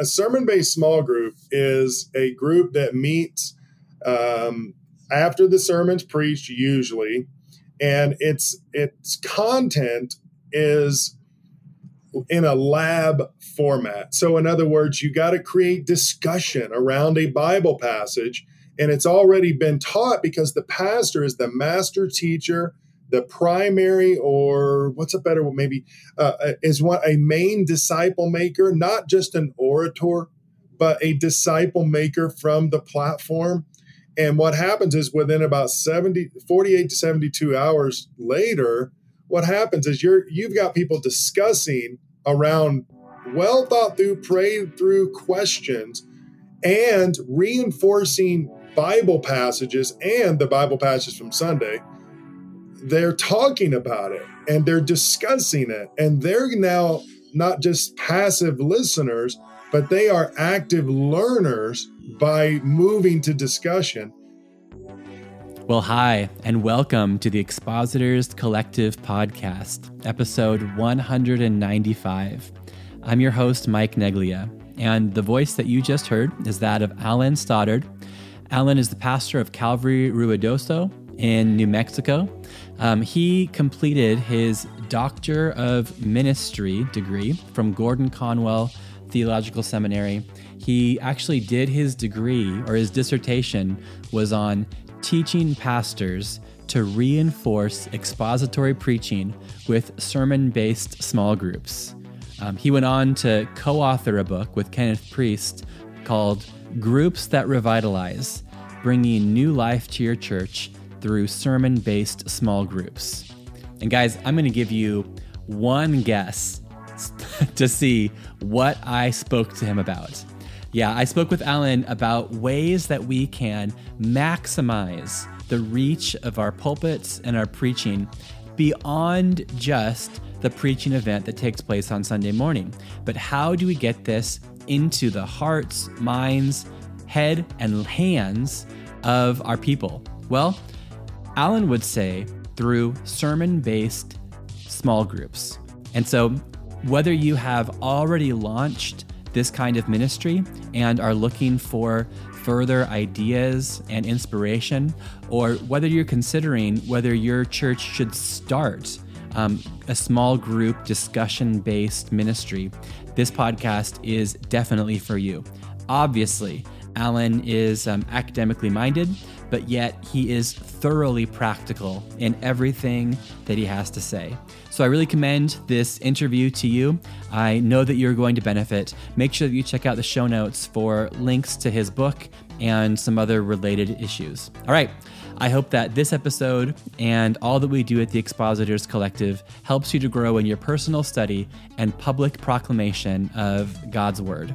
a sermon based small group is a group that meets um, after the sermon's preached, usually, and its its content is in a lab format. So, in other words, you got to create discussion around a Bible passage, and it's already been taught because the pastor is the master teacher the primary or what's a better maybe uh, uh, is what a main disciple maker not just an orator but a disciple maker from the platform. And what happens is within about 70 48 to 72 hours later what happens is you're you've got people discussing around well thought through prayed through questions and reinforcing bible passages and the bible passages from sunday they're talking about it and they're discussing it. And they're now not just passive listeners but they are active learners by moving to discussion. Well hi and welcome to the expositors collective podcast episode 195 i'm your host mike neglia and the voice that you just heard is that of alan stoddard. Alan is the pastor of calvary ruidoso in new mexico um, he completed his Doctor of Ministry degree from Gordon Conwell Theological Seminary. He actually did his degree, or his dissertation was on teaching pastors to reinforce expository preaching with sermon based small groups. Um, he went on to co author a book with Kenneth Priest called Groups That Revitalize Bringing New Life to Your Church through sermon based small groups. And guys, I'm going to give you one guess to see what I spoke to him about. Yeah, I spoke with Alan about ways that we can maximize the reach of our pulpits and our preaching beyond just the preaching event that takes place on Sunday morning. But how do we get this into the hearts, minds, head, and hands of our people? Well, Alan would say through sermon based small groups. And so, whether you have already launched this kind of ministry and are looking for further ideas and inspiration, or whether you're considering whether your church should start um, a small group discussion based ministry, this podcast is definitely for you. Obviously, Alan is um, academically minded, but yet he is thoroughly practical in everything that he has to say. So I really commend this interview to you. I know that you're going to benefit. Make sure that you check out the show notes for links to his book and some other related issues. All right. I hope that this episode and all that we do at the Expositors Collective helps you to grow in your personal study and public proclamation of God's Word.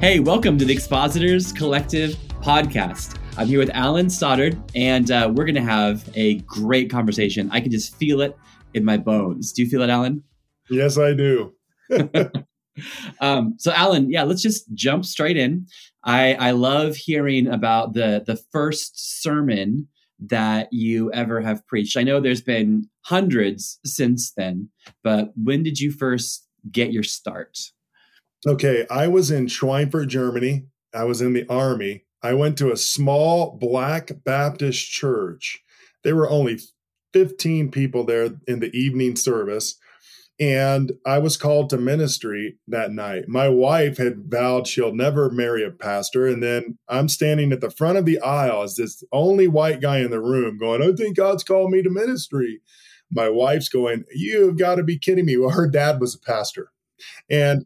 Hey, welcome to the Expositors Collective podcast. I'm here with Alan Stoddard, and uh, we're going to have a great conversation. I can just feel it in my bones. Do you feel it, Alan? Yes, I do. um, so, Alan, yeah, let's just jump straight in. I, I love hearing about the the first sermon that you ever have preached. I know there's been hundreds since then, but when did you first get your start? Okay, I was in Schweinfurt, Germany. I was in the army. I went to a small black Baptist church. There were only 15 people there in the evening service. And I was called to ministry that night. My wife had vowed she'll never marry a pastor. And then I'm standing at the front of the aisle as this only white guy in the room going, I think God's called me to ministry. My wife's going, You've got to be kidding me. Well, her dad was a pastor. And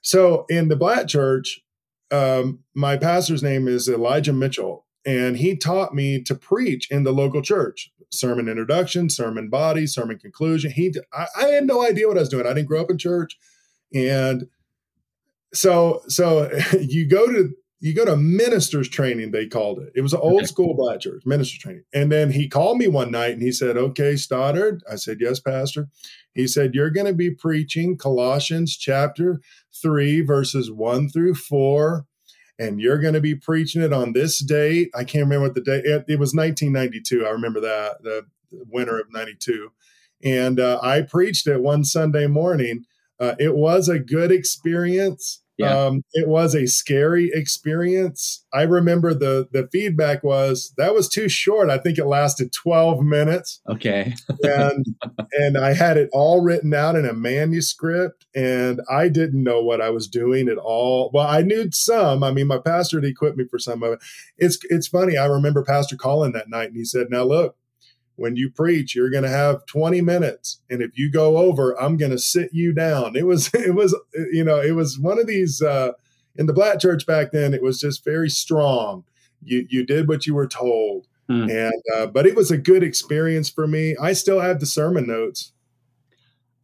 so in the Black Church, um, my pastor's name is Elijah Mitchell, and he taught me to preach in the local church sermon introduction, sermon body, sermon conclusion. He, I, I had no idea what I was doing. I didn't grow up in church, and so so you go to you go to ministers training they called it. It was an old school black church minister training. And then he called me one night and he said okay stoddard. I said yes pastor. He said you're going to be preaching colossians chapter 3 verses 1 through 4 and you're going to be preaching it on this date. I can't remember what the date it, it was 1992 i remember that the winter of 92 and uh, i preached it one sunday morning. Uh, it was a good experience. Yeah. Um, it was a scary experience. I remember the the feedback was that was too short. I think it lasted 12 minutes Okay. and and I had it all written out in a manuscript and I didn't know what I was doing at all. Well, I knew some. I mean, my pastor had equipped me for some of it. It's it's funny. I remember Pastor calling that night and he said, "Now look, when you preach, you're going to have 20 minutes, and if you go over, I'm going to sit you down." It was it was you know it was one of these uh, in the Black Church back then. It was just very strong. You you did what you were told, Hmm. and uh, but it was a good experience for me. I still have the sermon notes.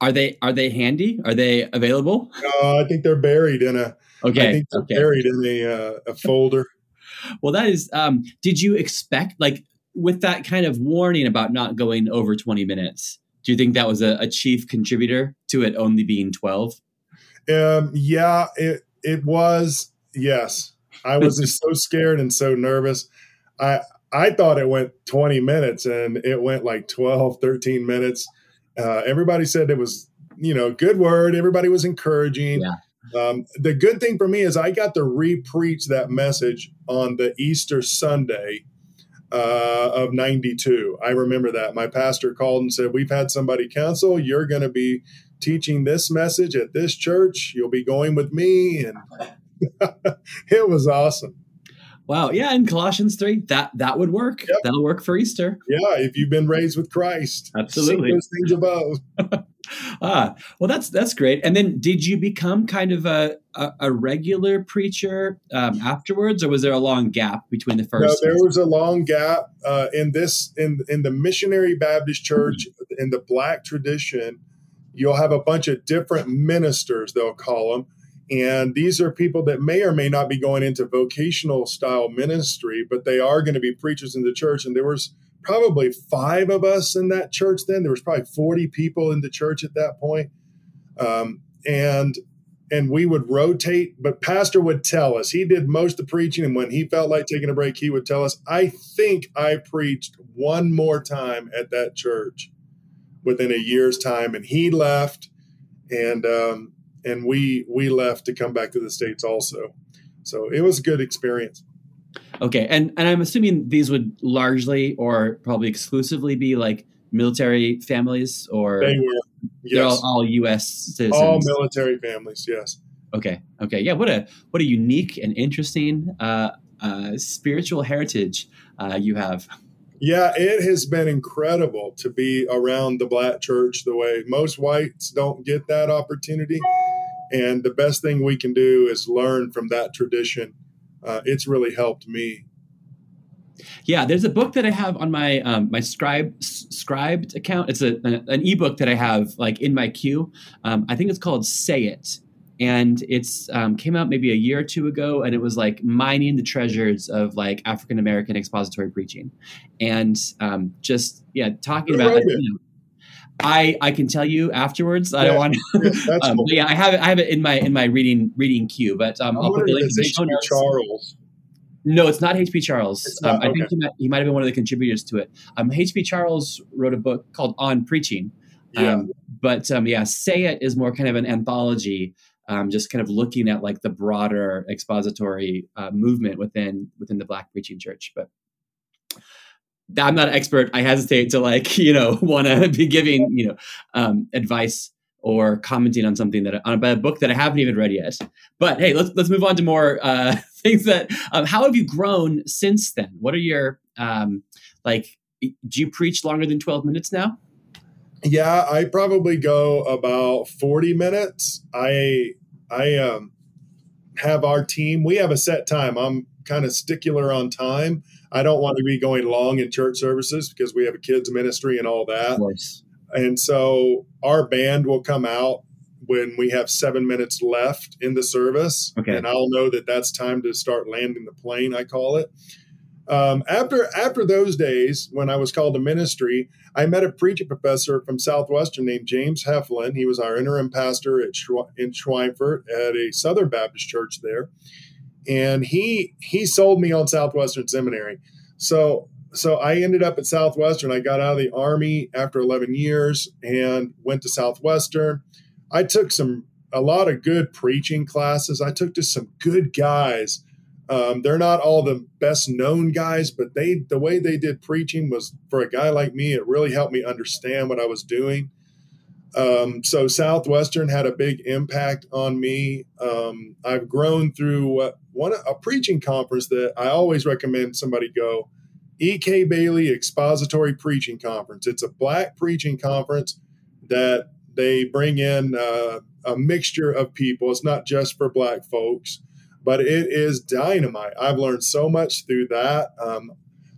Are they are they handy? Are they available? Uh, I think they're buried in a Okay. i think they're Okay. buried in a uh, a folder. Well, that is. Um, did you expect like with that kind of warning about not going over twenty minutes? Do you think that was a, a chief contributor to it only being twelve? Um, yeah, it it was. Yes, I was just so scared and so nervous. I I thought it went 20 minutes and it went like 12, 13 minutes. Uh, everybody said it was, you know, good word. Everybody was encouraging. Um, the good thing for me is I got to re-preach that message on the Easter Sunday uh, of 92. I remember that. My pastor called and said, We've had somebody cancel. You're going to be teaching this message at this church. You'll be going with me. And it was awesome. Wow. Yeah. In Colossians three, that that would work. Yep. That'll work for Easter. Yeah, if you've been raised with Christ, Absolutely. those things above. Ah, well, that's that's great. And then, did you become kind of a a, a regular preacher um, afterwards, or was there a long gap between the first? No, there was a long gap uh, in this in in the missionary Baptist church in the black tradition. You'll have a bunch of different ministers. They'll call them, and these are people that may or may not be going into vocational style ministry, but they are going to be preachers in the church. And there was probably five of us in that church then. There was probably forty people in the church at that point, um, and and we would rotate. But pastor would tell us he did most of the preaching, and when he felt like taking a break, he would tell us, "I think I preached one more time at that church within a year's time," and he left, and um, and we we left to come back to the states also. So it was a good experience. Okay, and and I'm assuming these would largely or probably exclusively be like military families, or They were they're all, all U.S. citizens. all military families. Yes. Okay. Okay. Yeah. What a what a unique and interesting uh, uh, spiritual heritage uh, you have. Yeah, it has been incredible to be around the black church the way most whites don't get that opportunity. And the best thing we can do is learn from that tradition. Uh, it's really helped me. Yeah. There's a book that I have on my um, my scribe Scribd account. It's a an, an ebook that I have like in my queue. Um, I think it's called Say It. And it's um, came out maybe a year or two ago, and it was like mining the treasures of like African American expository preaching, and um, just yeah, talking about. like, you know, I I can tell you afterwards. I don't Yeah. want. That's um, cool. yeah, I have it. I have it in my in my reading reading queue. But um, I'll put the link in the show notes. Charles. No, it's not H.B. Charles. Um, not? I think he might, he might have been one of the contributors to it. Um, H.B. Charles wrote a book called On Preaching. Yeah. Um, but um, yeah, Say It is more kind of an anthology, um, just kind of looking at like the broader expository uh, movement within within the Black preaching church. But I'm not an expert. I hesitate to like you know want to be giving you know um, advice or commenting on something that on a book that I haven't even read yet. But hey, let's let's move on to more uh, things that. Um, how have you grown since then? What are your um, like? Do you preach longer than 12 minutes now? Yeah, I probably go about 40 minutes. I I um have our team. We have a set time. I'm kind of stickler on time. I don't want to be going long in church services because we have a kids ministry and all that. course. And so our band will come out when we have 7 minutes left in the service Okay. and I'll know that that's time to start landing the plane, I call it. Um, after after those days, when I was called to ministry, I met a preacher professor from Southwestern named James Heflin. He was our interim pastor at Schwe- in Schweinfurt at a Southern Baptist church there, and he he sold me on Southwestern Seminary. So so I ended up at Southwestern. I got out of the army after 11 years and went to Southwestern. I took some a lot of good preaching classes. I took to some good guys. Um, they're not all the best known guys, but they the way they did preaching was for a guy like me. It really helped me understand what I was doing. Um, so Southwestern had a big impact on me. Um, I've grown through one a preaching conference that I always recommend somebody go. E.K. Bailey Expository Preaching Conference. It's a black preaching conference that they bring in uh, a mixture of people. It's not just for black folks, but it is dynamite. I've learned so much through that. Um,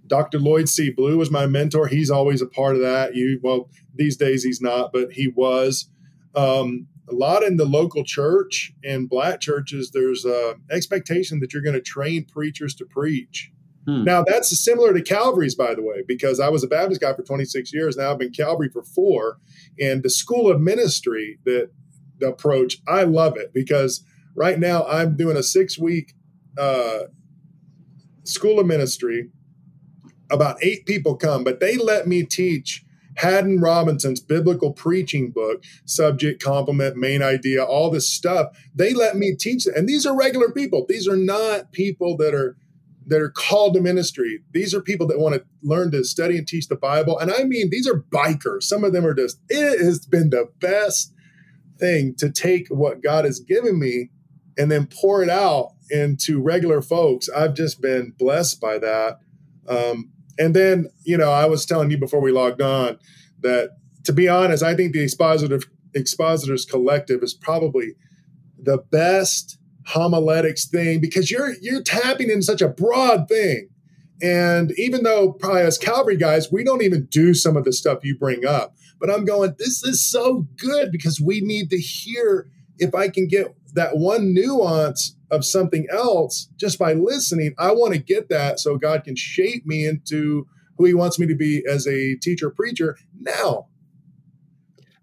Dr. Lloyd C. Blue was my mentor. He's always a part of that. You well, these days he's not, but he was. Um, a lot in the local church and black churches, there's a expectation that you're going to train preachers to preach. Hmm. Now that's similar to Calvary's, by the way, because I was a Baptist guy for 26 years. Now I've been Calvary for four, and the school of ministry that the approach, I love it because right now I'm doing a six week uh, school of ministry. About eight people come, but they let me teach Haddon Robinson's biblical preaching book, subject, complement, main idea, all this stuff. They let me teach it. And these are regular people. These are not people that are that are called to ministry. These are people that want to learn to study and teach the Bible. And I mean, these are bikers. Some of them are just, it has been the best thing to take what God has given me and then pour it out into regular folks. I've just been blessed by that. Um, and then, you know, I was telling you before we logged on that to be honest, I think the Expositor, Expositors Collective is probably the best homiletics thing because you're you're tapping in such a broad thing. And even though probably as Calvary guys, we don't even do some of the stuff you bring up. But I'm going, this is so good because we need to hear if I can get that one nuance of something else just by listening. I want to get that so God can shape me into who He wants me to be as a teacher preacher now.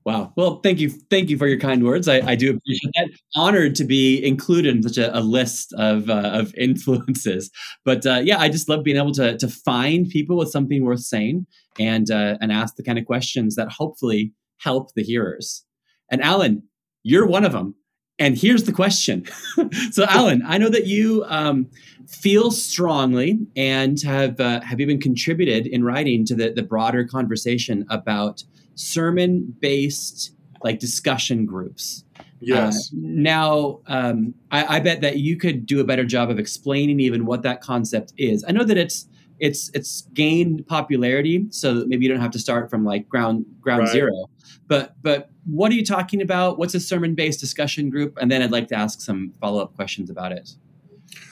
Wow. Well, thank you. Thank you for your kind words. I, I do appreciate that. Honored to be included in such a, a list of, uh, of influences. But uh, yeah, I just love being able to, to find people with something worth saying and, uh, and ask the kind of questions that hopefully help the hearers. And Alan, you're one of them. And here's the question. so, Alan, I know that you um, feel strongly and have uh, have even contributed in writing to the, the broader conversation about sermon based like discussion groups. Yes. Uh, now, um, I, I, bet that you could do a better job of explaining even what that concept is. I know that it's it's it's gained popularity, so that maybe you don't have to start from like ground ground right. zero. But but what are you talking about? What's a sermon based discussion group? And then I'd like to ask some follow up questions about it.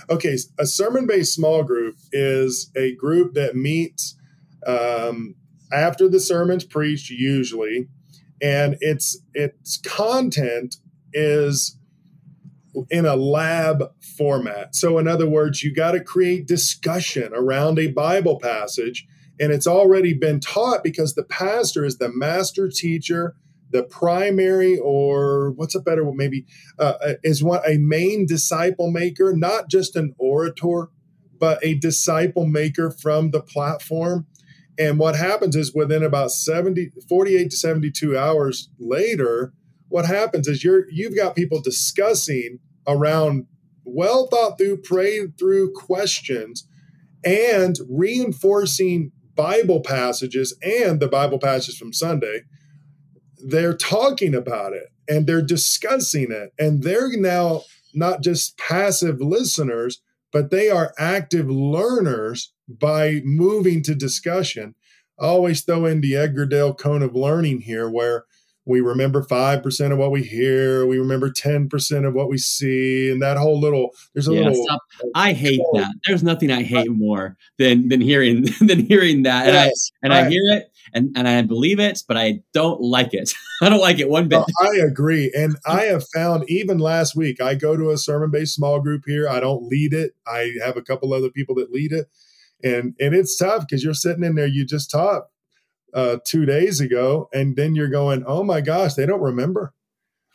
Okay, a sermon based small group is a group that meets um, after the sermon's preached usually and its its content is in a lab format. So in other words you got to create discussion around a bible passage and it's already been taught because the pastor is the master teacher the primary or what's a better maybe uh, uh is what a main disciple maker not just an orator but a disciple maker from the platform. And what happens is within about 70, 48 to 72 hours later, what happens is you're you've got people discussing around well thought through, prayed through questions and reinforcing Bible passages and the Bible passages from Sunday. They're talking about it and they're discussing it. And they're now not just passive listeners, but they are active learners by moving to discussion. I always throw in the Edgar Dale cone of learning here, where we remember 5% of what we hear, we remember 10% of what we see, and that whole little there's a yeah, little stop. I hate that. There's nothing I hate more than than hearing than hearing that. Yes, and I and I hear it and, and I believe it, but I don't like it. I don't like it one bit. I agree. And I have found even last week, I go to a sermon based small group here. I don't lead it. I have a couple other people that lead it and and it's tough because you're sitting in there you just taught uh, two days ago and then you're going oh my gosh they don't remember.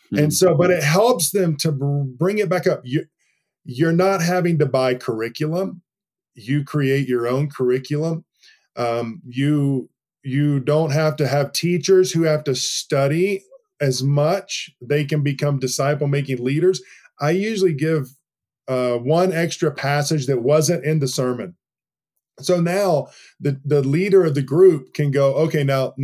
Mm-hmm. and so but it helps them to bring it back up. You you're not having to buy curriculum. You create your own curriculum. Um, you you don't have to have teachers who have to study as much. They can become disciple making leaders, I usually give uh, one extra passage that wasn't in the sermon. So now the, the leader of the group can go, okay, now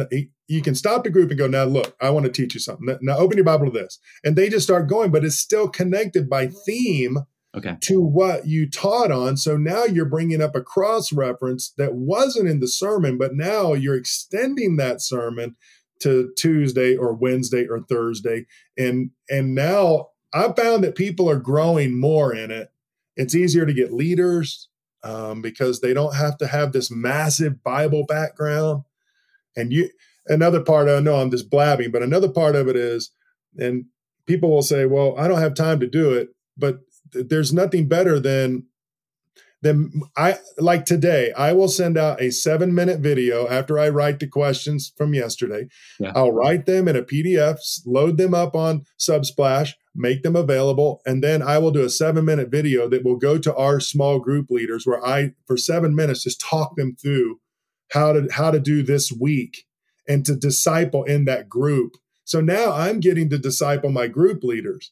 you can stop the group and go, now look, I want to teach you something. Now open your Bible to this. And they just start going, but it's still connected by theme okay. to what you taught on. So now you're bringing up a cross reference that wasn't in the sermon, but now you're extending that sermon to Tuesday or Wednesday or Thursday. And and now I found that people are growing more in it. It's easier to get leaders um, because they don't have to have this massive Bible background. And you, another part, I know I'm just blabbing, but another part of it is, and people will say, well, I don't have time to do it. But th- there's nothing better than then I like today, I will send out a seven minute video after I write the questions from yesterday. Yeah. I'll write them in a PDF, load them up on Subsplash, make them available, and then I will do a seven minute video that will go to our small group leaders where I, for seven minutes, just talk them through how to how to do this week and to disciple in that group. So now I'm getting to disciple my group leaders.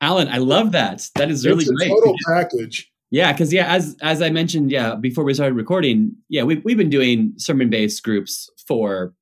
Alan, I love that. That is really it's a great. Total package. Yeah, because yeah, as as I mentioned, yeah, before we started recording, yeah, we've we've been doing sermon based groups for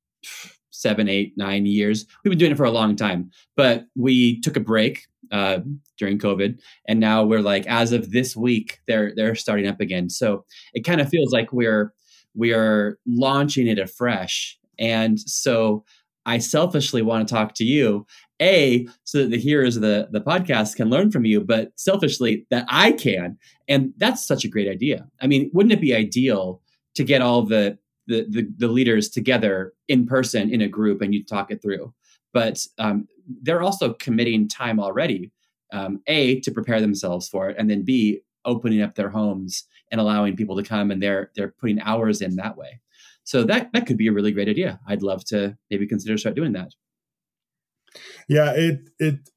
seven, eight, nine years. We've been doing it for a long time, but we took a break uh, during COVID, and now we're like, as of this week, they're they're starting up again. So it kind of feels like we're we are launching it afresh, and so I selfishly want to talk to you a so that the hearers of the the podcast can learn from you but selfishly that i can. And that's such a great idea. I mean wouldn't it be ideal to get all the the the, the leaders together in person in a group and you talk it through? But um, they're also committing time already um, a to prepare themselves for it and then b opening up their homes and allowing people to come and they're they're putting hours in that way. So that that could be a really great idea. I'd love to maybe consider start doing that yeah, it it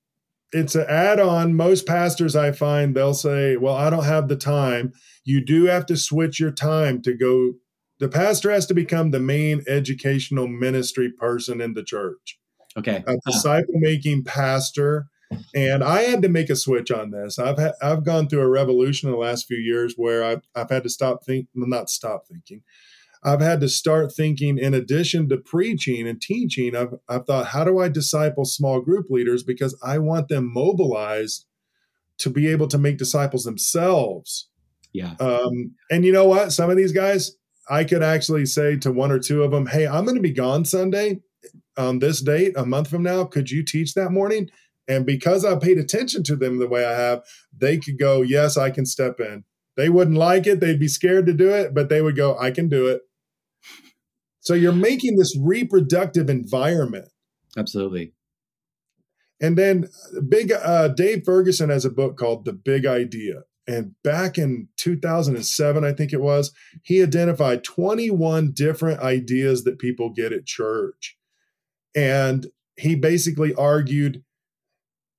it's an add-on. Most pastors I find they'll say, "Well, I don't have the time." You do have to switch your time to go. The pastor has to become the main educational ministry person in the church. Okay, a disciple-making pastor. And I had to make a switch on this. I've ha- I've gone through a revolution in the last few years where I've I've had to stop think, well, not stop thinking. I've had to start thinking, in addition to preaching and teaching, I've, I've thought, how do I disciple small group leaders? Because I want them mobilized to be able to make disciples themselves. Yeah. Um, and you know what? Some of these guys, I could actually say to one or two of them, hey, I'm going to be gone Sunday on this date, a month from now. Could you teach that morning? And because I paid attention to them the way I have, they could go, yes, I can step in. They wouldn't like it. They'd be scared to do it, but they would go, I can do it. So you're making this reproductive environment. Absolutely. And then big uh, Dave Ferguson has a book called The Big Idea. And back in 2007, I think it was, he identified 21 different ideas that people get at church. And he basically argued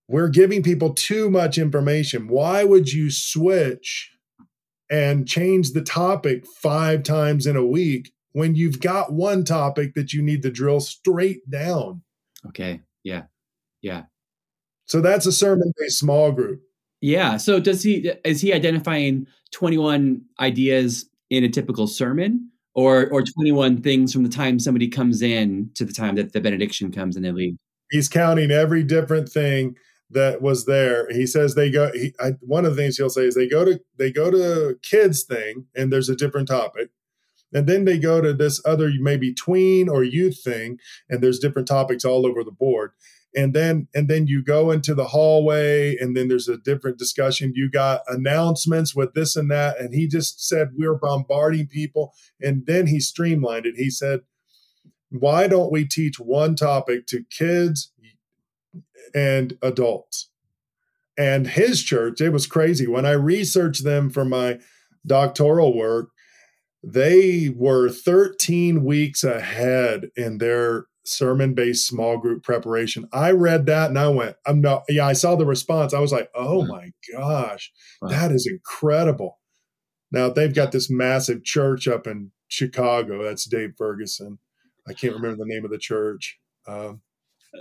we're giving people too much information. Why would you switch and change the topic five times in a week when you've got one topic that you need to drill straight down. Okay. Yeah. Yeah. So that's a sermon based small group. Yeah. So does he is he identifying 21 ideas in a typical sermon or or 21 things from the time somebody comes in to the time that the benediction comes and they leave? He's counting every different thing that was there. He says they go. He, I, one of the things he'll say is they go to they go to kids thing, and there's a different topic and then they go to this other maybe tween or youth thing and there's different topics all over the board. And then and then you go into the hallway and then there's a different discussion. You got announcements with this and that and he just said we're bombarding people. And then he streamlined it. He said why don't we teach one topic to kids and adults? And his church it was crazy. When i researched them for my doctoral work they were 13 weeks ahead in their sermon based small group preparation. I read that and I went, I'm not, yeah, I saw the response. I was like, oh my gosh, wow. that is incredible. Now they've got this massive church up in Chicago. That's Dave Ferguson. I can't remember the name of the church. Um,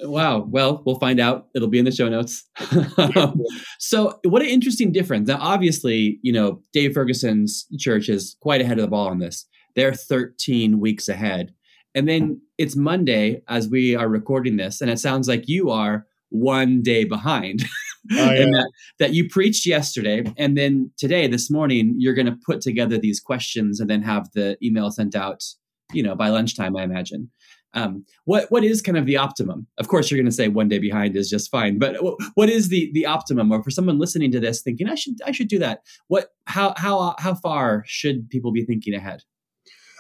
Wow. Well, we'll find out. It'll be in the show notes. Um, so, what an interesting difference. Now, obviously, you know, Dave Ferguson's church is quite ahead of the ball on this. They're 13 weeks ahead. And then it's Monday as we are recording this, and it sounds like you are one day behind. Oh, yeah. and that, that you preached yesterday. And then today, this morning, you're going to put together these questions and then have the email sent out, you know, by lunchtime, I imagine. Um, what what is kind of the optimum? Of course, you're going to say one day behind is just fine, but what is the the optimum? Or for someone listening to this, thinking I should I should do that. What how how how far should people be thinking ahead?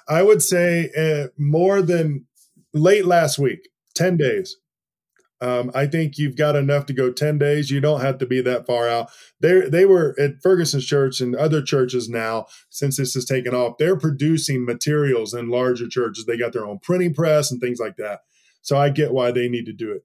I would say uh, more than late last week, ten days. Um, I think you've got enough to go 10 days. You don't have to be that far out. They they were at Ferguson's church and other churches now, since this has taken off, they're producing materials in larger churches. They got their own printing press and things like that. So I get why they need to do it.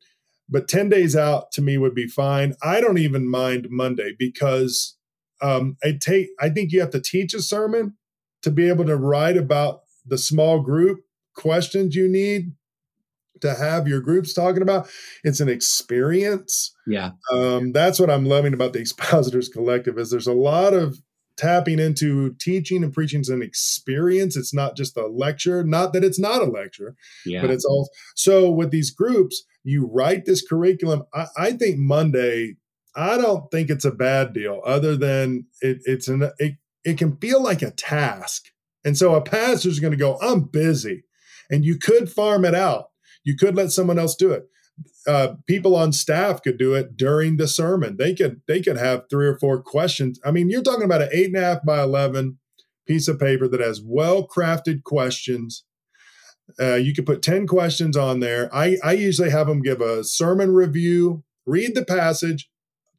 But 10 days out to me would be fine. I don't even mind Monday because um, I take I think you have to teach a sermon to be able to write about the small group questions you need to have your groups talking about. It's an experience. Yeah. Um, that's what I'm loving about the Expositors Collective is there's a lot of tapping into teaching and preaching is an experience. It's not just a lecture. Not that it's not a lecture, yeah. but it's all. So with these groups, you write this curriculum. I, I think Monday. I don't think it's a bad deal. Other than it, it's an it, it can feel like a task, and so a pastor's going to go, "I'm busy," and you could farm it out you could let someone else do it. Uh, people on staff could do it during the sermon. They could they could have three or four questions. I mean, you're talking about an eight and a half by eleven piece of paper that has well crafted questions. Uh, you could put ten questions on there. I I usually have them give a sermon review, read the passage,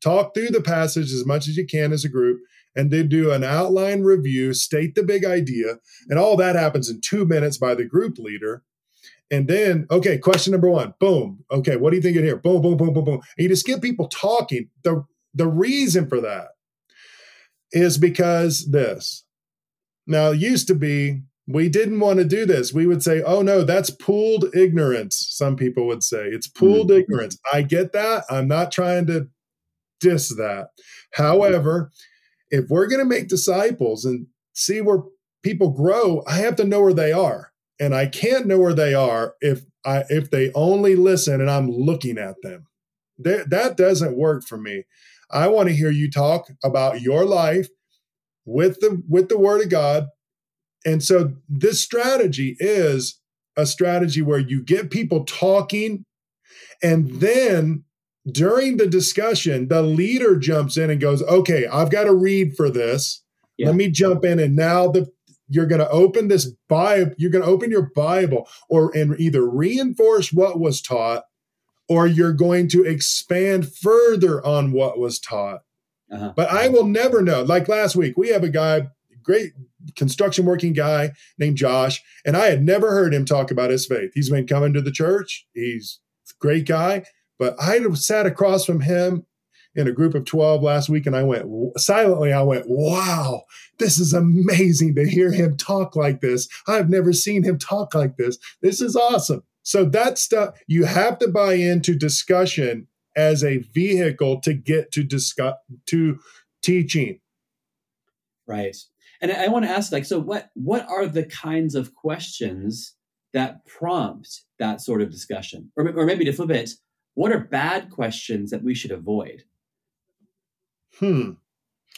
talk through the passage as much as you can as a group, and then do an outline review, state the big idea, and all that happens in two minutes by the group leader. And then, okay, question number one, boom. Okay, what do you think in here? Boom, boom, boom, boom, boom. And you just get people talking. The the reason for that is because this. Now, it used to be we didn't want to do this. We would say, oh no, that's pooled ignorance. Some people would say it's pooled mm-hmm. ignorance. I get that. I'm not trying to diss that. However, if we're going to make disciples and see where people grow, I have to know where they are and I can't know where they are if I if they only listen and I'm looking at them. That that doesn't work for me. I want to hear you talk about your life with the with the word of God. And so this strategy is a strategy where you get people talking and then during the discussion the leader jumps in and goes, "Okay, I've got to read for this. Yeah. Let me jump in and now the you're going to open this bible you're going to open your bible or and either reinforce what was taught or you're going to expand further on what was taught. Uh-huh. but i will never know. Like last week we have a guy great construction working guy named josh and i had never heard him talk about his faith. He's been coming to the church. He's a great guy but i sat across from him in a group of 12 last week and I went silently, I went, wow, this is amazing to hear him talk like this. I've never seen him talk like this. This is awesome. So that stuff, you have to buy into discussion as a vehicle to get to discuss to teaching. Right. And I want to ask like, so what what are the kinds of questions that prompt that sort of discussion? Or, or maybe to flip it, what are bad questions that we should avoid? Hmm.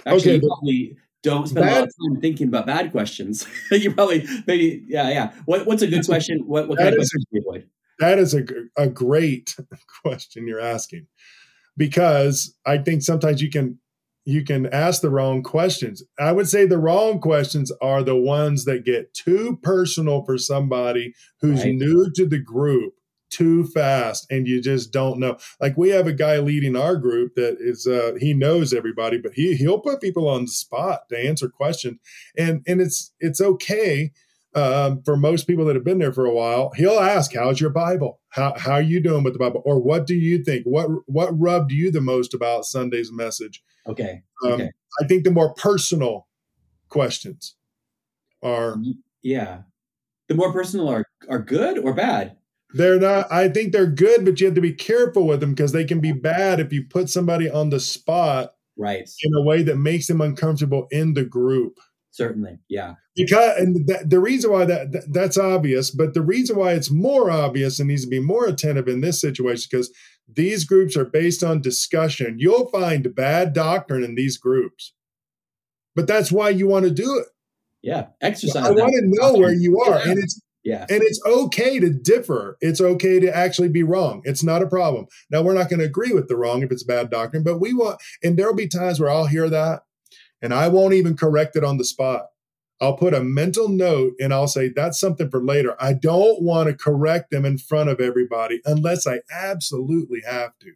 Actually, okay, you probably don't spend bad, a lot of time thinking about bad questions. you probably maybe yeah yeah. What, what's a good question? What, what kind of questions do you avoid? That is a, a great question you're asking because I think sometimes you can you can ask the wrong questions. I would say the wrong questions are the ones that get too personal for somebody who's right. new to the group too fast and you just don't know. Like we have a guy leading our group that is uh he knows everybody but he he'll put people on the spot to answer questions. And and it's it's okay um, for most people that have been there for a while he'll ask how's your bible? How how are you doing with the bible? Or what do you think? What what rubbed you the most about sunday's message? Okay, um, okay. i think the more personal questions are yeah. The more personal are are good or bad they're not i think they're good but you have to be careful with them because they can be bad if you put somebody on the spot right. in a way that makes them uncomfortable in the group. Certainly yeah. Because and th- the reason why that, that that's obvious but the reason why it's more obvious and needs to be more attentive in this situation because these groups are based on discussion. You'll find bad doctrine in these groups. But that's why you want to do it. Yeah exercise i want to know where you are yeah. and it's yeah. And it's okay to differ. It's okay to actually be wrong. It's not a problem. Now, we're not going to agree with the wrong if it's bad doctrine, but we want, and there'll be times where I'll hear that and I won't even correct it on the spot. I'll put a mental note and I'll say, that's something for later. I don't want to correct them in front of everybody unless I absolutely have to.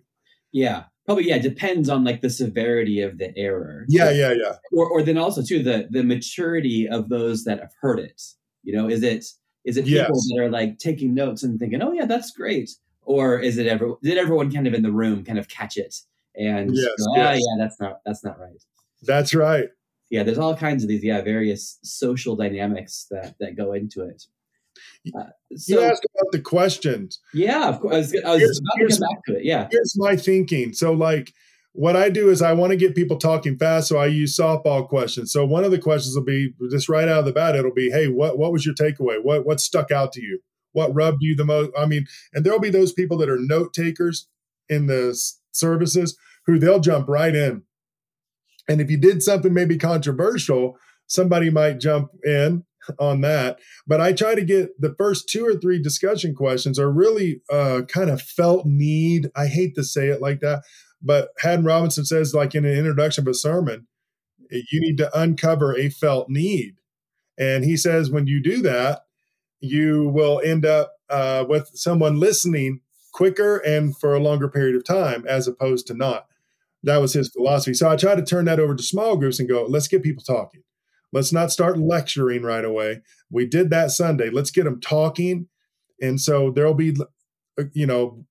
Yeah. Probably, yeah, depends on like the severity of the error. Yeah, so, yeah, yeah. Or, or then also too the the maturity of those that have heard it. You know, is it is it people yes. that are like taking notes and thinking, "Oh yeah, that's great," or is it ever did everyone kind of in the room kind of catch it and yes, go, oh yes. yeah, that's not that's not right. That's right. Yeah, there's all kinds of these yeah various social dynamics that that go into it. Uh, so, you asked about the questions. Yeah, of course. I was, I was about to come back to it. Yeah. Here's my thinking. So, like, what I do is I want to get people talking fast, so I use softball questions. So one of the questions will be just right out of the bat. It'll be, "Hey, what what was your takeaway? What what stuck out to you? What rubbed you the most?" I mean, and there'll be those people that are note takers in the services who they'll jump right in. And if you did something maybe controversial, somebody might jump in on that. But I try to get the first two or three discussion questions are really uh, kind of felt need. I hate to say it like that but Haddon Robinson says, like in an introduction of a sermon, you need to uncover a felt need. And he says, when you do that, you will end up uh, with someone listening quicker and for a longer period of time as opposed to not. That was his philosophy. So I try to turn that over to small groups and go, let's get people talking. Let's not start lecturing right away. We did that Sunday. Let's get them talking. And so there'll be, you know,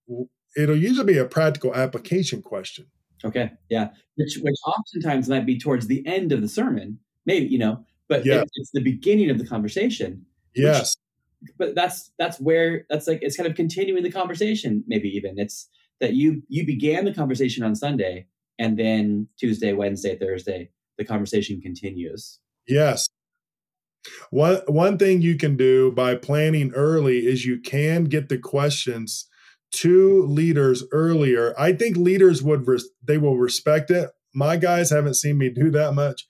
it'll usually be a practical application question. Okay, yeah, which which oftentimes might be towards the end of the sermon, maybe you know, but yes. it's the beginning of the conversation. Yes, which, but that's that's where that's like it's kind of continuing the conversation. Maybe even it's that you you began the conversation on Sunday, and then Tuesday, Wednesday, Thursday, the conversation continues. Yes. One one thing you can do by planning early is you can get the questions to leaders earlier, I think leaders would res- they will respect it. My guys haven't seen me do that much.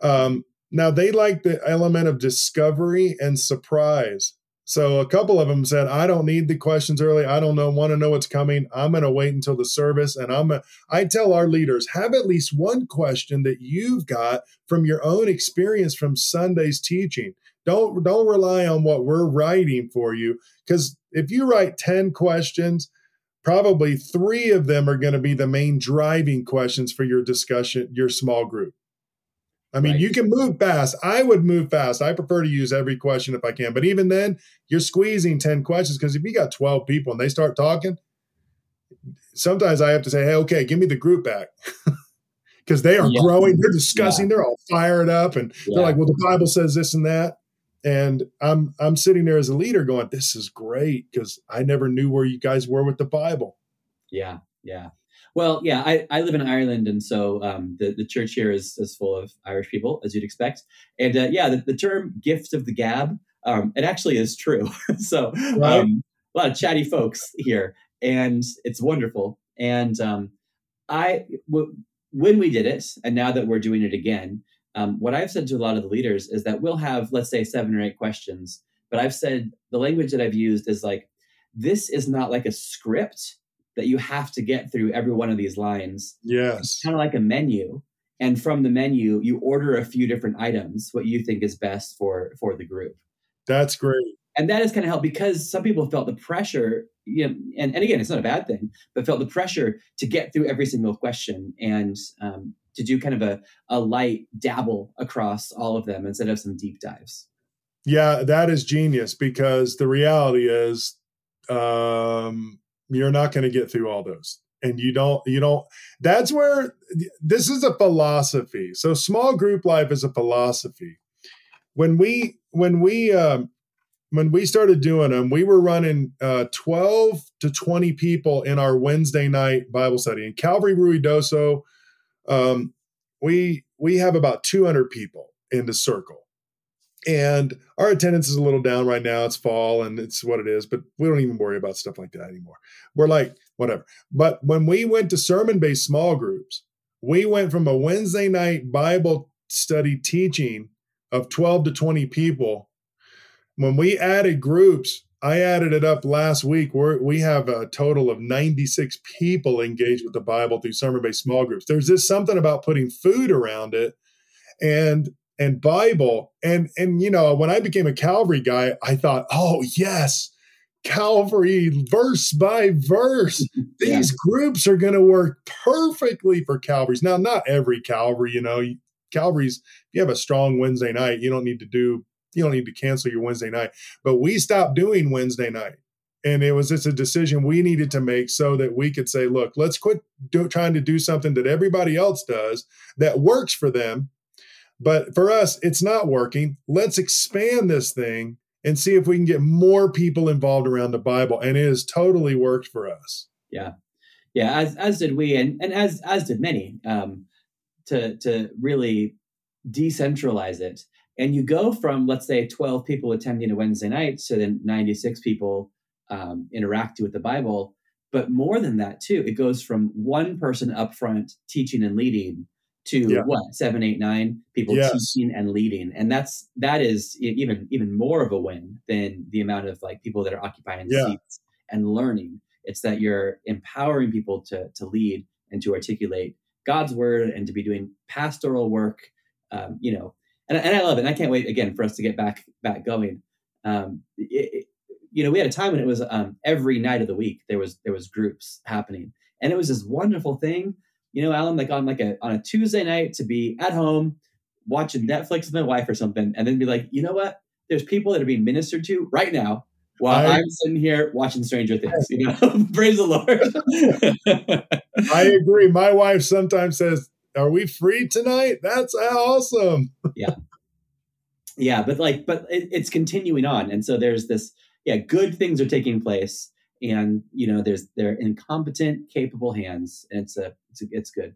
Um, now they like the element of discovery and surprise. So a couple of them said, "I don't need the questions early. I don't know, want to know what's coming. I'm going to wait until the service." And I'm, I tell our leaders, have at least one question that you've got from your own experience from Sunday's teaching. Don't don't rely on what we're writing for you because if you write 10 questions, probably 3 of them are going to be the main driving questions for your discussion, your small group. I mean, right. you can move fast. I would move fast. I prefer to use every question if I can. But even then, you're squeezing 10 questions because if you got 12 people and they start talking, sometimes I have to say, hey, okay, give me the group back. Because they are yeah. growing, they're discussing, yeah. they're all fired up, and yeah. they're like, well, the Bible says this and that and i'm i'm sitting there as a leader going this is great because i never knew where you guys were with the bible. Yeah yeah. Well yeah i, I live in ireland and so um, the, the church here is, is full of irish people as you'd expect. And uh, yeah the, the, term gift of the gab um, it actually is true. So right. um, a lot of chatty folks here and it's wonderful. And um, I w- when we did it and now that we're doing it again um, what I've said to a lot of the leaders is that we'll have, let's say, seven or eight questions, but I've said the language that I've used is like, this is not like a script that you have to get through every one of these lines. Yes. It's kind of like a menu. And from the menu, you order a few different items, what you think is best for for the group. That's great. And that has kind of helped because some people felt the pressure, you know, and, and again, it's not a bad thing, but felt the pressure to get through every single question. And um, to do kind of a, a light dabble across all of them instead of some deep dives. Yeah, that is genius because the reality is um, you're not going to get through all those. And you don't, you don't, that's where this is a philosophy. So small group life is a philosophy. When we, when we, um, when we started doing them, we were running uh, 12 to 20 people in our Wednesday night Bible study. In Calvary Ruidoso, um, we we have about 200 people in the circle. And our attendance is a little down right now. It's fall and it's what it is, but we don't even worry about stuff like that anymore. We're like, whatever. But when we went to sermon based small groups, we went from a Wednesday night Bible study teaching of 12 to 20 people. When we added groups, I added it up last week. Where we have a total of 96 people engaged with the Bible through sermon based small groups. There's just something about putting food around it and and Bible. And and you know, when I became a Calvary guy, I thought, oh yes, Calvary verse by verse. These yeah. groups are going to work perfectly for Calvary's. Now, not every Calvary, you know, Calvary's, if you have a strong Wednesday night, you don't need to do, you don't need to cancel your Wednesday night. But we stopped doing Wednesday night. And it was just a decision we needed to make so that we could say, look, let's quit do, trying to do something that everybody else does that works for them. But for us, it's not working. Let's expand this thing and see if we can get more people involved around the Bible. And it has totally worked for us. Yeah. Yeah. As, as did we, and, and as, as did many, um, to, to really decentralize it. And you go from, let's say, 12 people attending a Wednesday night to then 96 people um, interacting with the Bible. But more than that, too, it goes from one person up front teaching and leading to yeah. what seven, eight, nine people yes. teaching and leading, and that's that is even even more of a win than the amount of like people that are occupying yeah. seats and learning. It's that you're empowering people to to lead and to articulate God's word and to be doing pastoral work. Um, you know, and, and I love it. And I can't wait again for us to get back back going. Um, it, it, you know, we had a time when it was um, every night of the week there was there was groups happening, and it was this wonderful thing you know, Alan, like on like a on a Tuesday night to be at home watching Netflix with my wife or something, and then be like, you know what? There's people that are being ministered to right now while I, am sitting here watching Stranger Things. You know, praise the Lord. I agree. My wife sometimes says, "Are we free tonight?" That's awesome. yeah, yeah, but like, but it, it's continuing on, and so there's this. Yeah, good things are taking place and you know there's they're incompetent, capable hands and it's a it's, a, it's good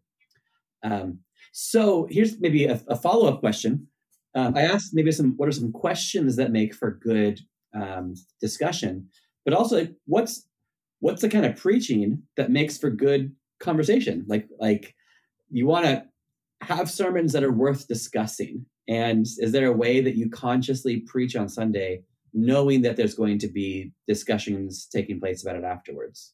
um, so here's maybe a, a follow-up question um, i asked maybe some what are some questions that make for good um, discussion but also what's what's the kind of preaching that makes for good conversation like like you want to have sermons that are worth discussing and is there a way that you consciously preach on sunday knowing that there's going to be discussions taking place about it afterwards?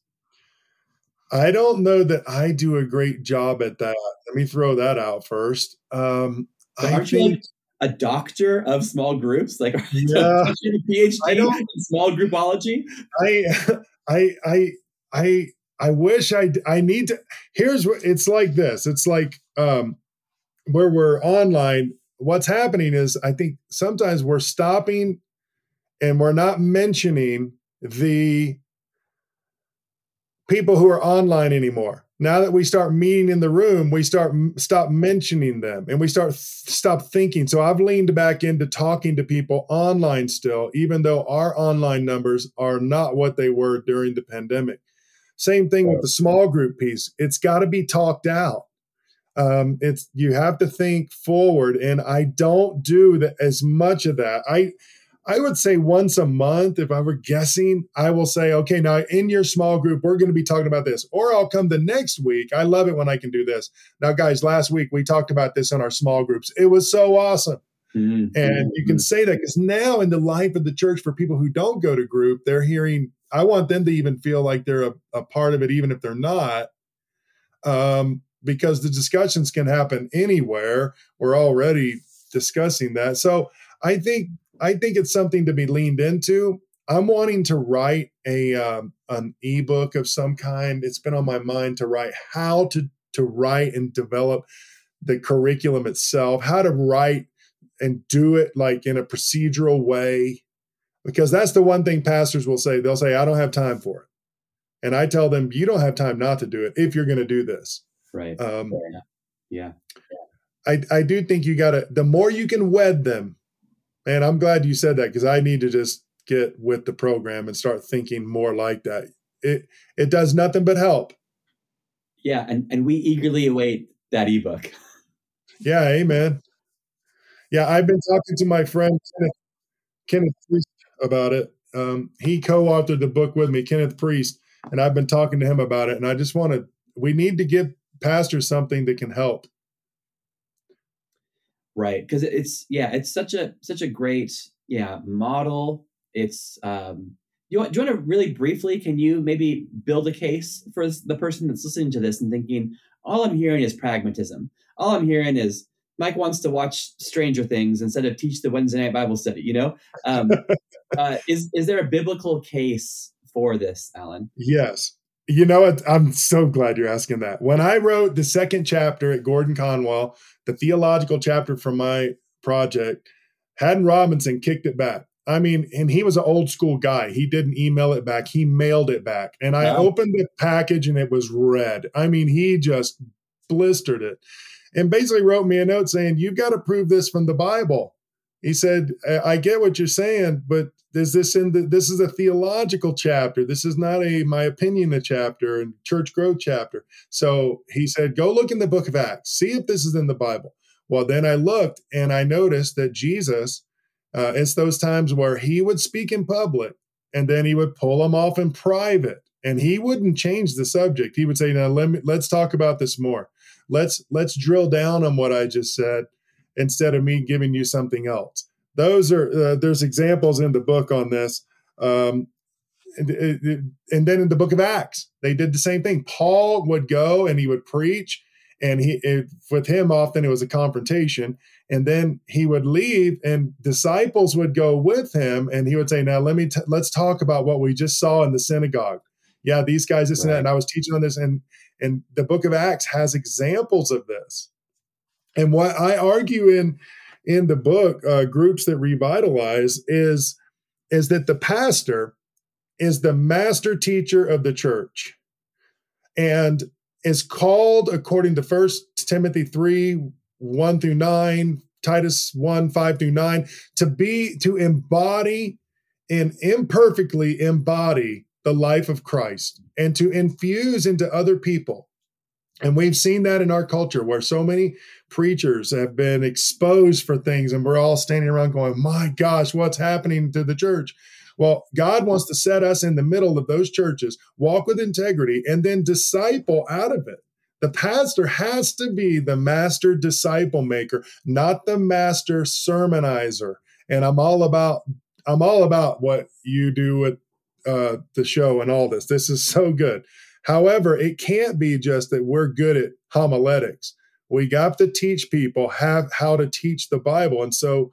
I don't know that I do a great job at that. Let me throw that out first. Um, I aren't think, you like a doctor of small groups? Like, yeah, a PhD I don't, in small groupology? I, I, I, I, I wish I, I need to. Here's what it's like. This. It's like um, where we're online. What's happening is I think sometimes we're stopping and we're not mentioning the people who are online anymore now that we start meeting in the room we start stop mentioning them and we start stop thinking so i've leaned back into talking to people online still even though our online numbers are not what they were during the pandemic same thing with the small group piece it's got to be talked out um, it's you have to think forward and i don't do the, as much of that i I would say once a month, if I were guessing, I will say, okay, now in your small group, we're going to be talking about this. Or I'll come the next week. I love it when I can do this. Now, guys, last week we talked about this in our small groups. It was so awesome. Mm-hmm. And you can say that because now in the life of the church, for people who don't go to group, they're hearing, I want them to even feel like they're a, a part of it, even if they're not. Um, because the discussions can happen anywhere. We're already discussing that. So I think I think it's something to be leaned into. I'm wanting to write a um, an ebook of some kind. It's been on my mind to write how to to write and develop the curriculum itself, how to write and do it like in a procedural way, because that's the one thing pastors will say. They'll say, "I don't have time for it," and I tell them, "You don't have time not to do it if you're going to do this." Right. Um, yeah. yeah. I I do think you got to. The more you can wed them and I'm glad you said that because I need to just get with the program and start thinking more like that. It it does nothing but help. Yeah, and and we eagerly await that ebook. Yeah, amen. Yeah, I've been talking to my friend Kenneth, Kenneth about it. Um, he co-authored the book with me, Kenneth Priest, and I've been talking to him about it. And I just want to, we need to give pastors something that can help. Right, because it's yeah, it's such a such a great yeah model. It's um, you want, do you want to really briefly? Can you maybe build a case for the person that's listening to this and thinking, all I'm hearing is pragmatism. All I'm hearing is Mike wants to watch Stranger Things instead of teach the Wednesday night Bible study. You know, um, uh, is is there a biblical case for this, Alan? Yes. You know what? I'm so glad you're asking that. When I wrote the second chapter at Gordon Conwell, the theological chapter from my project, Haddon Robinson kicked it back. I mean, and he was an old school guy. He didn't email it back, he mailed it back. And I wow. opened the package and it was red. I mean, he just blistered it and basically wrote me a note saying, You've got to prove this from the Bible. He said, I get what you're saying, but is this in the this is a theological chapter. This is not a my opinion a chapter and church growth chapter. So he said, Go look in the book of Acts, see if this is in the Bible. Well, then I looked and I noticed that Jesus, uh, it's those times where he would speak in public and then he would pull them off in private and he wouldn't change the subject. He would say, Now let me let's talk about this more let's let's drill down on what I just said instead of me giving you something else. Those are uh, there's examples in the book on this. Um, and, and then in the book of Acts, they did the same thing. Paul would go and he would preach, and he it, with him often it was a confrontation. And then he would leave, and disciples would go with him, and he would say, "Now let me t- let's talk about what we just saw in the synagogue." Yeah, these guys, this right. and that, and I was teaching on this, and and the book of Acts has examples of this. And what I argue in in the book, uh, groups that revitalize, is is that the pastor is the master teacher of the church, and is called according to First Timothy three one through nine, Titus one five through nine, to be to embody and imperfectly embody the life of Christ and to infuse into other people. And we've seen that in our culture where so many preachers have been exposed for things and we're all standing around going, My gosh, what's happening to the church? Well, God wants to set us in the middle of those churches, walk with integrity, and then disciple out of it. The pastor has to be the master disciple maker, not the master sermonizer. And I'm all about I'm all about what you do with uh, the show and all this. This is so good. However, it can't be just that we're good at homiletics. We got to teach people how to teach the Bible. And so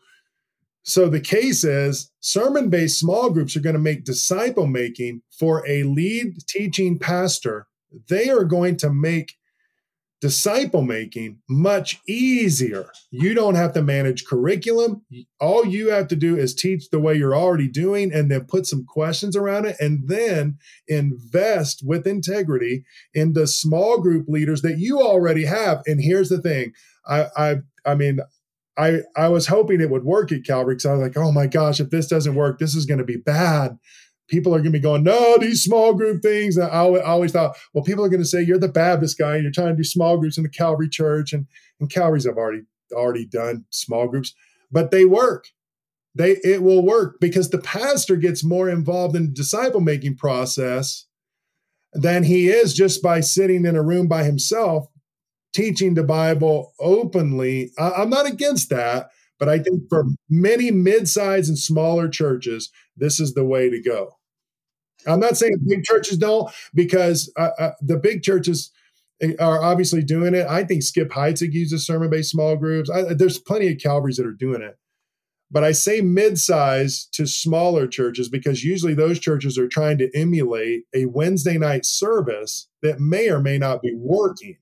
so the case is sermon based small groups are going to make disciple making for a lead teaching pastor. They are going to make disciple making much easier. You don't have to manage curriculum. All you have to do is teach the way you're already doing and then put some questions around it and then invest with integrity in the small group leaders that you already have. And here's the thing. I I I mean I I was hoping it would work at Calvary because I was like, oh my gosh, if this doesn't work, this is going to be bad people are going to be going, no, these small group things. And I always thought, well, people are going to say you're the Baptist guy and you're trying to do small groups in the Calvary Church, and and Calvary's have already already done small groups, but they work. They it will work because the pastor gets more involved in the disciple making process than he is just by sitting in a room by himself teaching the Bible openly. I, I'm not against that. But I think for many mid-sized and smaller churches, this is the way to go. I'm not saying big churches don't, because uh, uh, the big churches eh, are obviously doing it. I think Skip Heitzig uses sermon-based small groups. I, there's plenty of Calvaries that are doing it. But I say mid-size to smaller churches because usually those churches are trying to emulate a Wednesday night service that may or may not be working.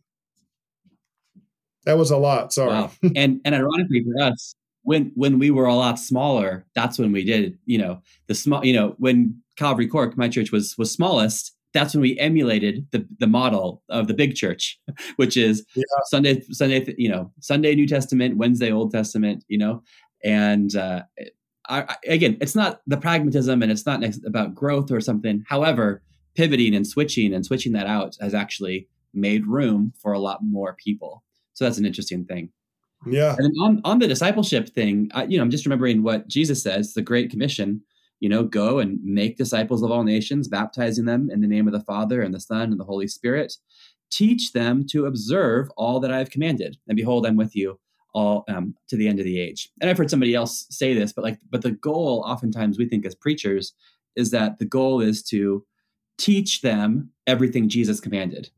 That was a lot. Sorry. Wow. and and ironically for us, when when we were a lot smaller, that's when we did. You know, the small. You know, when Calvary Cork, my church was was smallest. That's when we emulated the the model of the big church, which is yeah. Sunday Sunday. You know, Sunday New Testament, Wednesday Old Testament. You know, and uh, I, again, it's not the pragmatism and it's not about growth or something. However, pivoting and switching and switching that out has actually made room for a lot more people. So that's an interesting thing. Yeah. And on, on the discipleship thing, I, you know, I'm just remembering what Jesus says, the Great Commission, you know, go and make disciples of all nations, baptizing them in the name of the Father and the Son and the Holy Spirit. Teach them to observe all that I have commanded. And behold, I'm with you all um, to the end of the age. And I've heard somebody else say this, but like, but the goal, oftentimes we think as preachers, is that the goal is to teach them everything Jesus commanded,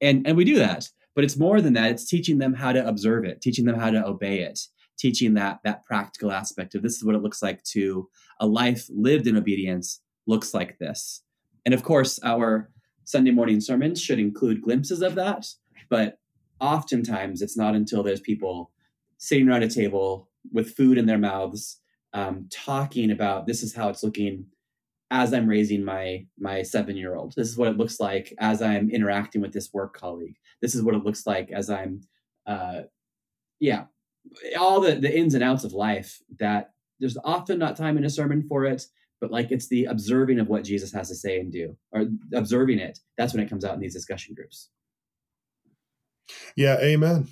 and and we do that. But it's more than that. It's teaching them how to observe it, teaching them how to obey it, teaching that that practical aspect of this is what it looks like to a life lived in obedience looks like this. And of course, our Sunday morning sermons should include glimpses of that, but oftentimes it's not until there's people sitting around a table with food in their mouths, um, talking about this is how it's looking as I'm raising my my seven year old. This is what it looks like as I'm interacting with this work colleague. This is what it looks like as I'm, uh, yeah, all the the ins and outs of life. That there's often not time in a sermon for it, but like it's the observing of what Jesus has to say and do, or observing it. That's when it comes out in these discussion groups. Yeah, amen.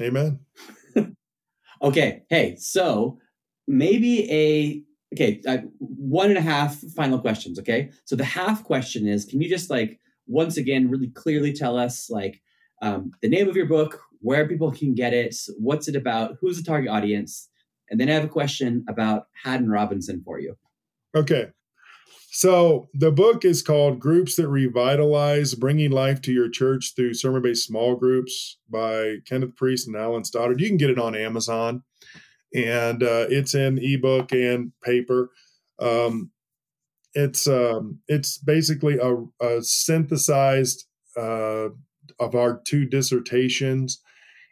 Amen. okay. Hey, so maybe a okay uh, one and a half final questions okay? So the half question is can you just like once again really clearly tell us like um, the name of your book where people can get it what's it about who's the target audience? And then i have a question about haddon robinson for you. Okay. So the book is called Groups That Revitalize Bringing Life to Your Church Through Sermon Based Small Groups by Kenneth Priest and Alan Stoddard. You can get it on Amazon and uh, it's in ebook and paper. Um, it's um, it's basically a, a synthesized uh, of our two dissertations.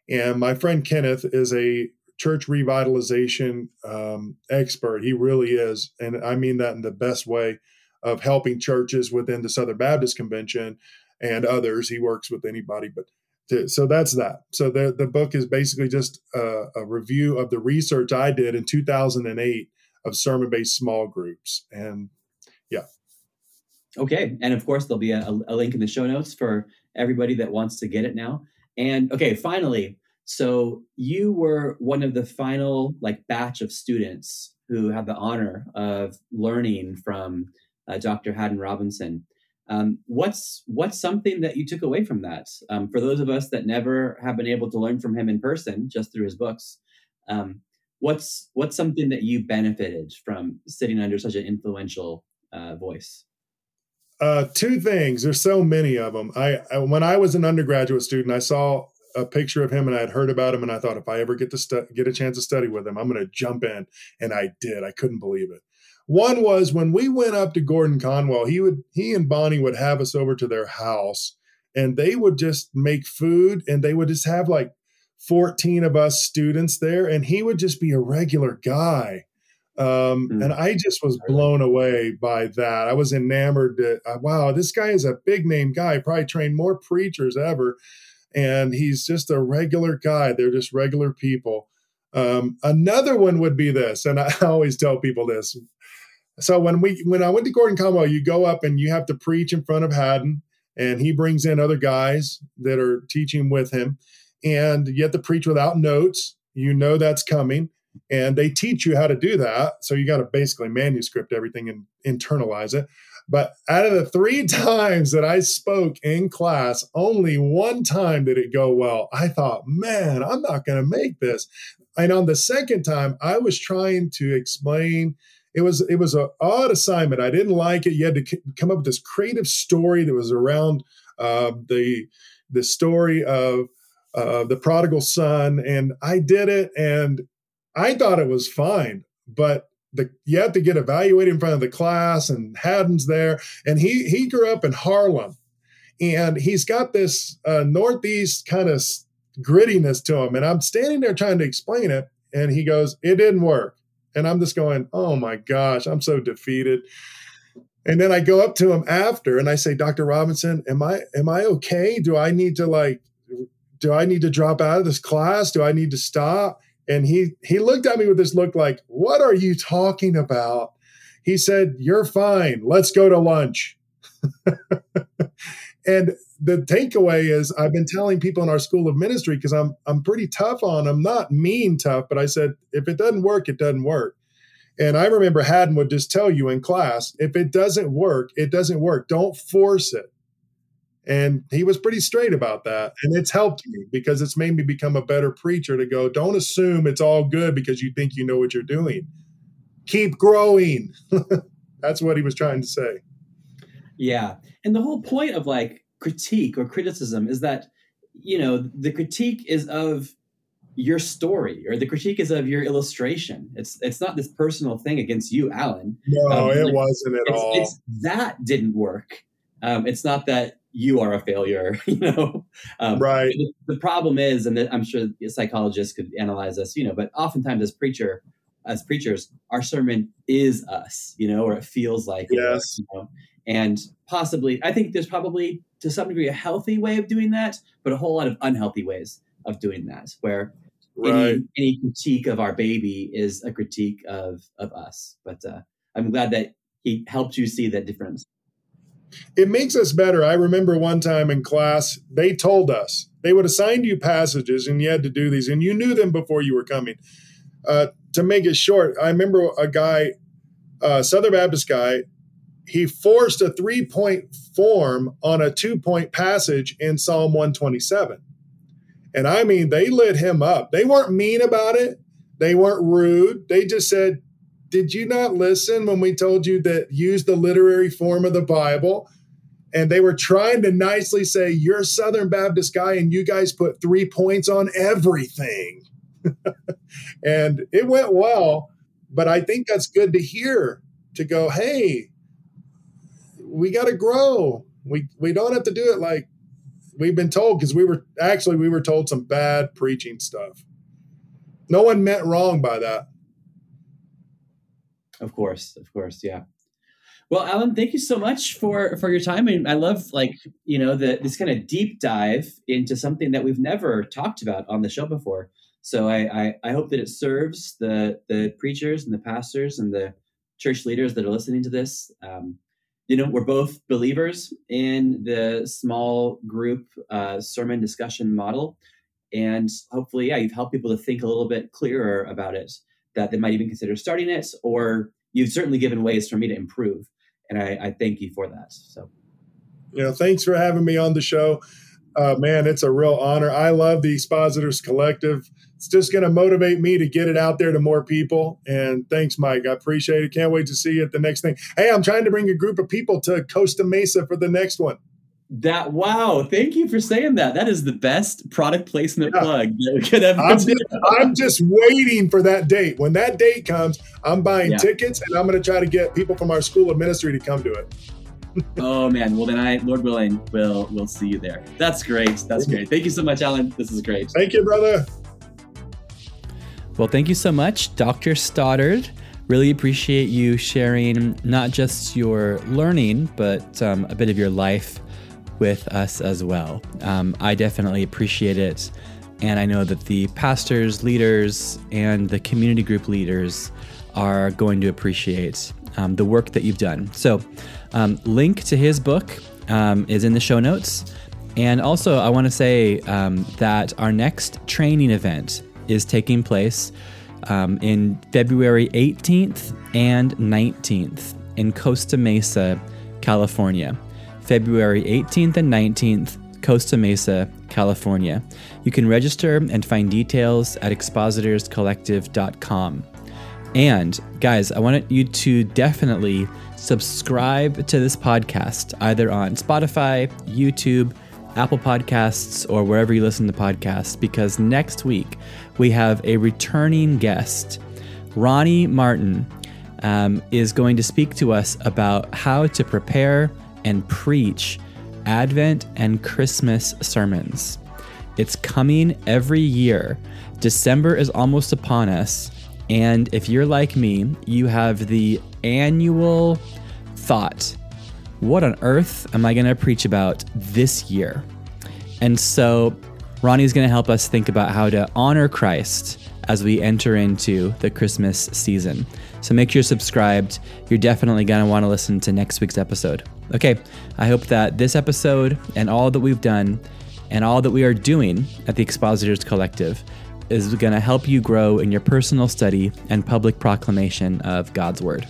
And my friend Kenneth is a church revitalization um, expert. He really is. And I mean that in the best way of helping churches within the Southern Baptist Convention and others. He works with anybody, but to, so that's that. So the the book is basically just a, a review of the research I did in 2008 of sermon based small groups, and yeah. Okay, and of course there'll be a, a link in the show notes for everybody that wants to get it now. And okay, finally, so you were one of the final like batch of students who had the honor of learning from uh, Dr. Haddon Robinson. Um, what's what's something that you took away from that? Um, for those of us that never have been able to learn from him in person, just through his books, um, what's what's something that you benefited from sitting under such an influential uh, voice? Uh, two things. There's so many of them. I, I, when I was an undergraduate student, I saw a picture of him and I'd heard about him, and I thought if I ever get to stu- get a chance to study with him, I'm going to jump in, and I did. I couldn't believe it. One was when we went up to Gordon Conwell, he would he and Bonnie would have us over to their house, and they would just make food, and they would just have like 14 of us students there, and he would just be a regular guy. Um, mm. And I just was blown away by that. I was enamored that, uh, wow, this guy is a big name guy, probably trained more preachers ever and he's just a regular guy. They're just regular people. Um, another one would be this, and I always tell people this. So when we when I went to Gordon Conwell, you go up and you have to preach in front of Haddon, and he brings in other guys that are teaching with him, and you have to preach without notes. You know that's coming, and they teach you how to do that. So you got to basically manuscript everything and internalize it. But out of the three times that I spoke in class, only one time did it go well. I thought, man, I'm not going to make this. And on the second time, I was trying to explain. It was it was an odd assignment. I didn't like it. You had to c- come up with this creative story that was around uh, the the story of uh, the prodigal son, and I did it, and I thought it was fine. But the you have to get evaluated in front of the class and Haddon's there and he he grew up in Harlem and he's got this uh, northeast kind of grittiness to him and I'm standing there trying to explain it and he goes it didn't work and I'm just going oh my gosh I'm so defeated and then I go up to him after and I say Dr. Robinson am I am I okay do I need to like do I need to drop out of this class do I need to stop And he he looked at me with this look like, "What are you talking about?" He said, "You're fine. Let's go to lunch." and the takeaway is I've been telling people in our school of ministry because I'm I'm pretty tough on them, not mean tough, but I said if it doesn't work, it doesn't work. And I remember Haddon would just tell you in class, if it doesn't work, it doesn't work. Don't force it. And he was pretty straight about that. And it's helped me because it's made me become a better preacher to go, don't assume it's all good because you think you know what you're doing. Keep growing. That's what he was trying to say. Yeah. And the whole point of like critique or criticism is that, you know, the critique is of your story or the critique is of your illustration. It's it's not this personal thing against you, Alan. No, um, it like, wasn't at it's, all. It's that didn't work. Um, it's not that you are a failure, you know. Um, right. The, the, problem is, and I'm sure psychologists could analyze this, you know, but oftentimes as preacher, as preachers, our sermon is us, you know, or it feels like yes. you know? And possibly, I think there's probably to some degree a healthy way of doing that, but a whole lot of unhealthy ways of doing that, where right. any, any critique of our baby is a critique of of us. But uh, I'm glad that he helped you see that difference. It makes us better. I remember one time in class, they told us they would assign you passages and you had to do these, and you knew them before you were coming. Uh, to make it short, I remember a guy, a Southern Baptist guy, he forced a three point form on a two point passage in Psalm 127. And I mean, they lit him up. They weren't mean about it, they weren't rude. They just said, did you not listen when we told you that use the literary form of the Bible? And they were trying to nicely say, You're a Southern Baptist guy, and you guys put three points on everything. and it went well. But I think that's good to hear to go, Hey, we got to grow. We, we don't have to do it like we've been told because we were actually we were told some bad preaching stuff. No one meant wrong by that. Of course, of course, yeah. Well, Alan, thank you so much for for your time. And I love like you know the, this kind of deep dive into something that we've never talked about on the show before. So I, I, I hope that it serves the the preachers and the pastors and the church leaders that are listening to this. Um, you know, we're both believers in the small group uh, sermon discussion model, and hopefully, yeah, you've helped people to think a little bit clearer about it that they might even consider starting it, or you've certainly given ways for me to improve. And I, I thank you for that. So, you know, thanks for having me on the show. Uh, man, it's a real honor. I love the Expositors Collective. It's just going to motivate me to get it out there to more people. And thanks, Mike. I appreciate it. Can't wait to see you at the next thing. Hey, I'm trying to bring a group of people to Costa Mesa for the next one. That wow! Thank you for saying that. That is the best product placement yeah. plug that we could ever. I'm just, I'm just, waiting for that date. When that date comes, I'm buying yeah. tickets and I'm going to try to get people from our school of ministry to come to it. Oh man! Well then, I, Lord willing, will will see you there. That's great. That's great. Thank you so much, Alan. This is great. Thank you, brother. Well, thank you so much, Dr. Stoddard. Really appreciate you sharing not just your learning, but um, a bit of your life with us as well. Um, I definitely appreciate it. And I know that the pastors, leaders, and the community group leaders are going to appreciate um, the work that you've done. So, um, link to his book um, is in the show notes. And also, I want to say um, that our next training event is taking place um, in February 18th and 19th in Costa Mesa, California. February 18th and 19th, Costa Mesa, California. You can register and find details at expositorscollective.com. And guys, I want you to definitely subscribe to this podcast either on Spotify, YouTube, Apple Podcasts, or wherever you listen to podcasts, because next week we have a returning guest. Ronnie Martin um, is going to speak to us about how to prepare and preach Advent and Christmas sermons. It's coming every year. December is almost upon us. And if you're like me, you have the annual thought what on earth am I going to preach about this year? And so Ronnie's going to help us think about how to honor Christ as we enter into the Christmas season. So make sure you're subscribed. You're definitely going to want to listen to next week's episode. Okay, I hope that this episode and all that we've done and all that we are doing at the Expositors Collective is going to help you grow in your personal study and public proclamation of God's Word.